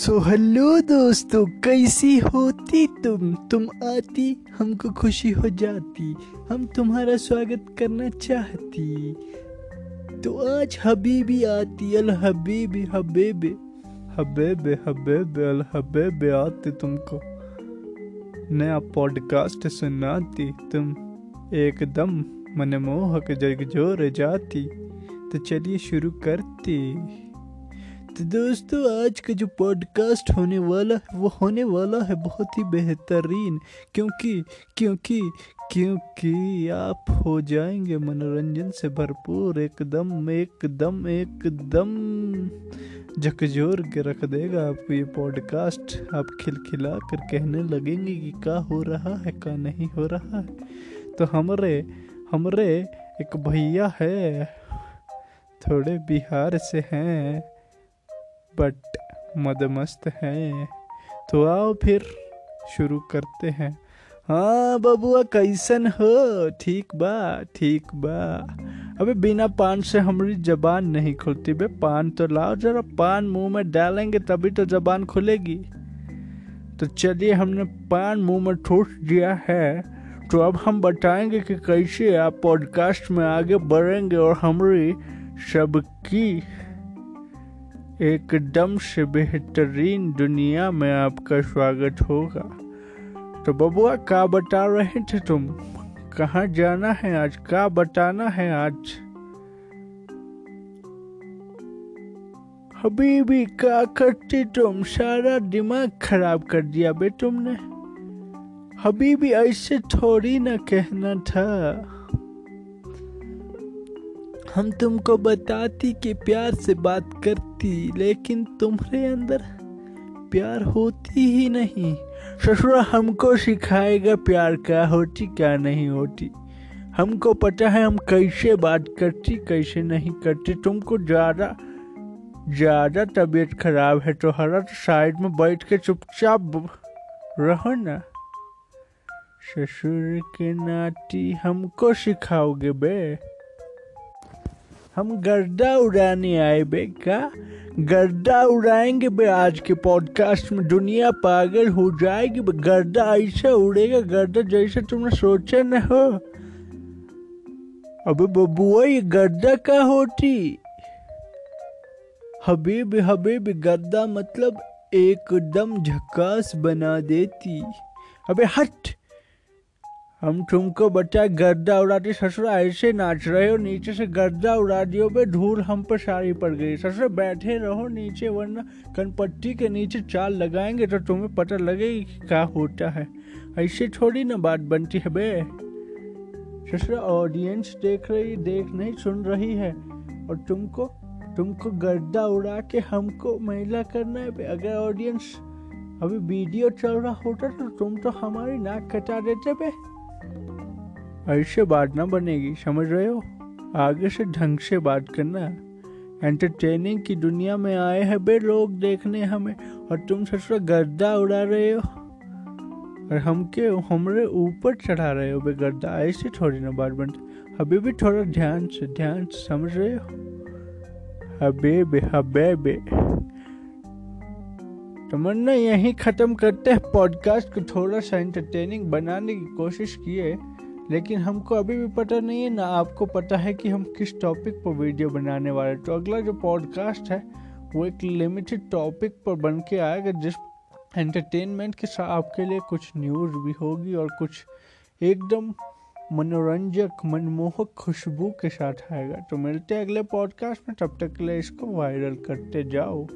So hello दोस्तों, कैसी होती तुम? तुम आती, हमको खुशी हो जाती, हम तुम्हारा स्वागत करना चाहती। तो आज हबीबी आती, अल हबीबी, हबेबे हबेबे हबेबे, अल हबेबे आती तुमको। नया पॉडकास्ट सुनाती, तुम एकदम मनमोहक, जगजोर जाती। तो चलिए शुरू करती। दोस्तों, आज का जो पॉडकास्ट होने वाला है वो होने वाला है बहुत ही बेहतरीन, क्योंकि क्योंकि क्योंकि आप हो जाएँगे मनोरंजन से भरपूर, एकदम एकदम एकदम। झकझोर के रख देगा आपको ये पॉडकास्ट आप खिलखिला कर कहने लगेंगे कि क्या हो रहा है, क्या नहीं हो रहा है। तो हमरे हमरे एक भैया है, थोड़े बिहार से हैं। बट मदमस्त हैं। तो आओ फिर शुरू करते हैं। हाँ बबुआ कैसन हो? ठीक बा ठीक बा। अबे, बिना पान से हमारी जबान नहीं खुलती बे। पान तो लाओ, जरा पान मुँह में डालेंगे, तभी तो जबान खुलेगी। तो चलिए, हमने पान मुँह में ठूस दिया है। तो अब हम बताएँगे कि कैसे आप पॉडकास्ट में आगे बढ़ेंगे और हमारी सबकी एकदम से बेहतरीन दुनिया में आपका स्वागत होगा। तो बबुआ क्या बता रहे थे तुम? कहाँ जाना है आज? क्या बताना है आज? हबीबी क्या करती तुम? सारा दिमाग खराब कर दिया बे तुमने। हबीबी, ऐसे थोड़ी ना कहना था। हम तुमको बताती कि प्यार से बात करती, लेकिन तुम्हारे अंदर प्यार होती ही नहीं। ससुर, हमको सिखाएगा प्यार क्या होती, क्या नहीं होती। हमको पता है हम कैसे बात करती, कैसे नहीं करती। तुमको ज़्यादा ज़्यादा तबीयत खराब है तो हरा साइड में बैठ के चुपचाप रहो ना। ससुर के नाती हमको सिखाओगे बे। हम गर्दा उड़ाने आए बे का। गर्दा उड़ाएँगे बे, आज के पॉडकास्ट में दुनिया पागल हो जाएगी बे। गर्दा ऐसा उड़ेगा, गर्दा जैसे तुमने सोचा न हो। अबे बबुआ ये गर्दा का होती। हबीब हबीब गर्दा मतलब एकदम झकास बना देती। अबे हट। हम तुमको बच्चा गर्दा उड़ाते ससुर ऐसे नाच रहे हो, नीचे से गर्दा उड़ा दियो बे धूल हम पर सारी पड़ गई। ससुर बैठे रहो नीचे, वरना कनपट्टी के नीचे चाल लगाएँगे तो तुम्हें पता लगेगी कि क्या होता है। ऐसे थोड़ी ना बात बनती है बे। ससुर ऑडियंस देख रही, देख नहीं, सुन रही है। और तुमको तुमको गर्दा उड़ा के हमको महिला करना है बे। अगर ऑडियंस अभी वीडियो चल रहा होता तो तुम तो हमारी नाक कटा देते बे। ऐसे बात ना बनेगी, समझ रहे हो? आगे से ढंग से बात करना एंटरटेनिंग की दुनिया में आए हैं बे लोग देखने हमें, और तुम ससुर गर्दा उड़ा रहे हो? और हम के हमरे ऊपर चढ़ा रहे हो बे गर्दा, ऐसे थोड़ी ना बात बनती अभी भी थोड़ा ध्यान से ध्यान से समझ रहे हो? हबे बे हबे बे। तमन्ना यहीं ख़त्म करते हैं। पॉडकास्ट को थोड़ा सा एंटरटेनिंग बनाने की कोशिश किए। लेकिन हमको अभी भी पता नहीं है, ना आपको पता है कि हम किस टॉपिक पर वीडियो बनाने वाले तो अगला जो पॉडकास्ट है, वो एक लिमिटेड टॉपिक पर बन के आएगा, जिस एंटरटेनमेंट के साथ आपके लिए कुछ न्यूज़ भी होगी और कुछ एकदम मनोरंजक, मनमोहक खुशबू के साथ आएगा। तो मिलते हैं अगले पॉडकास्ट में, तब तक के लिए इसको वायरल करते जाओ।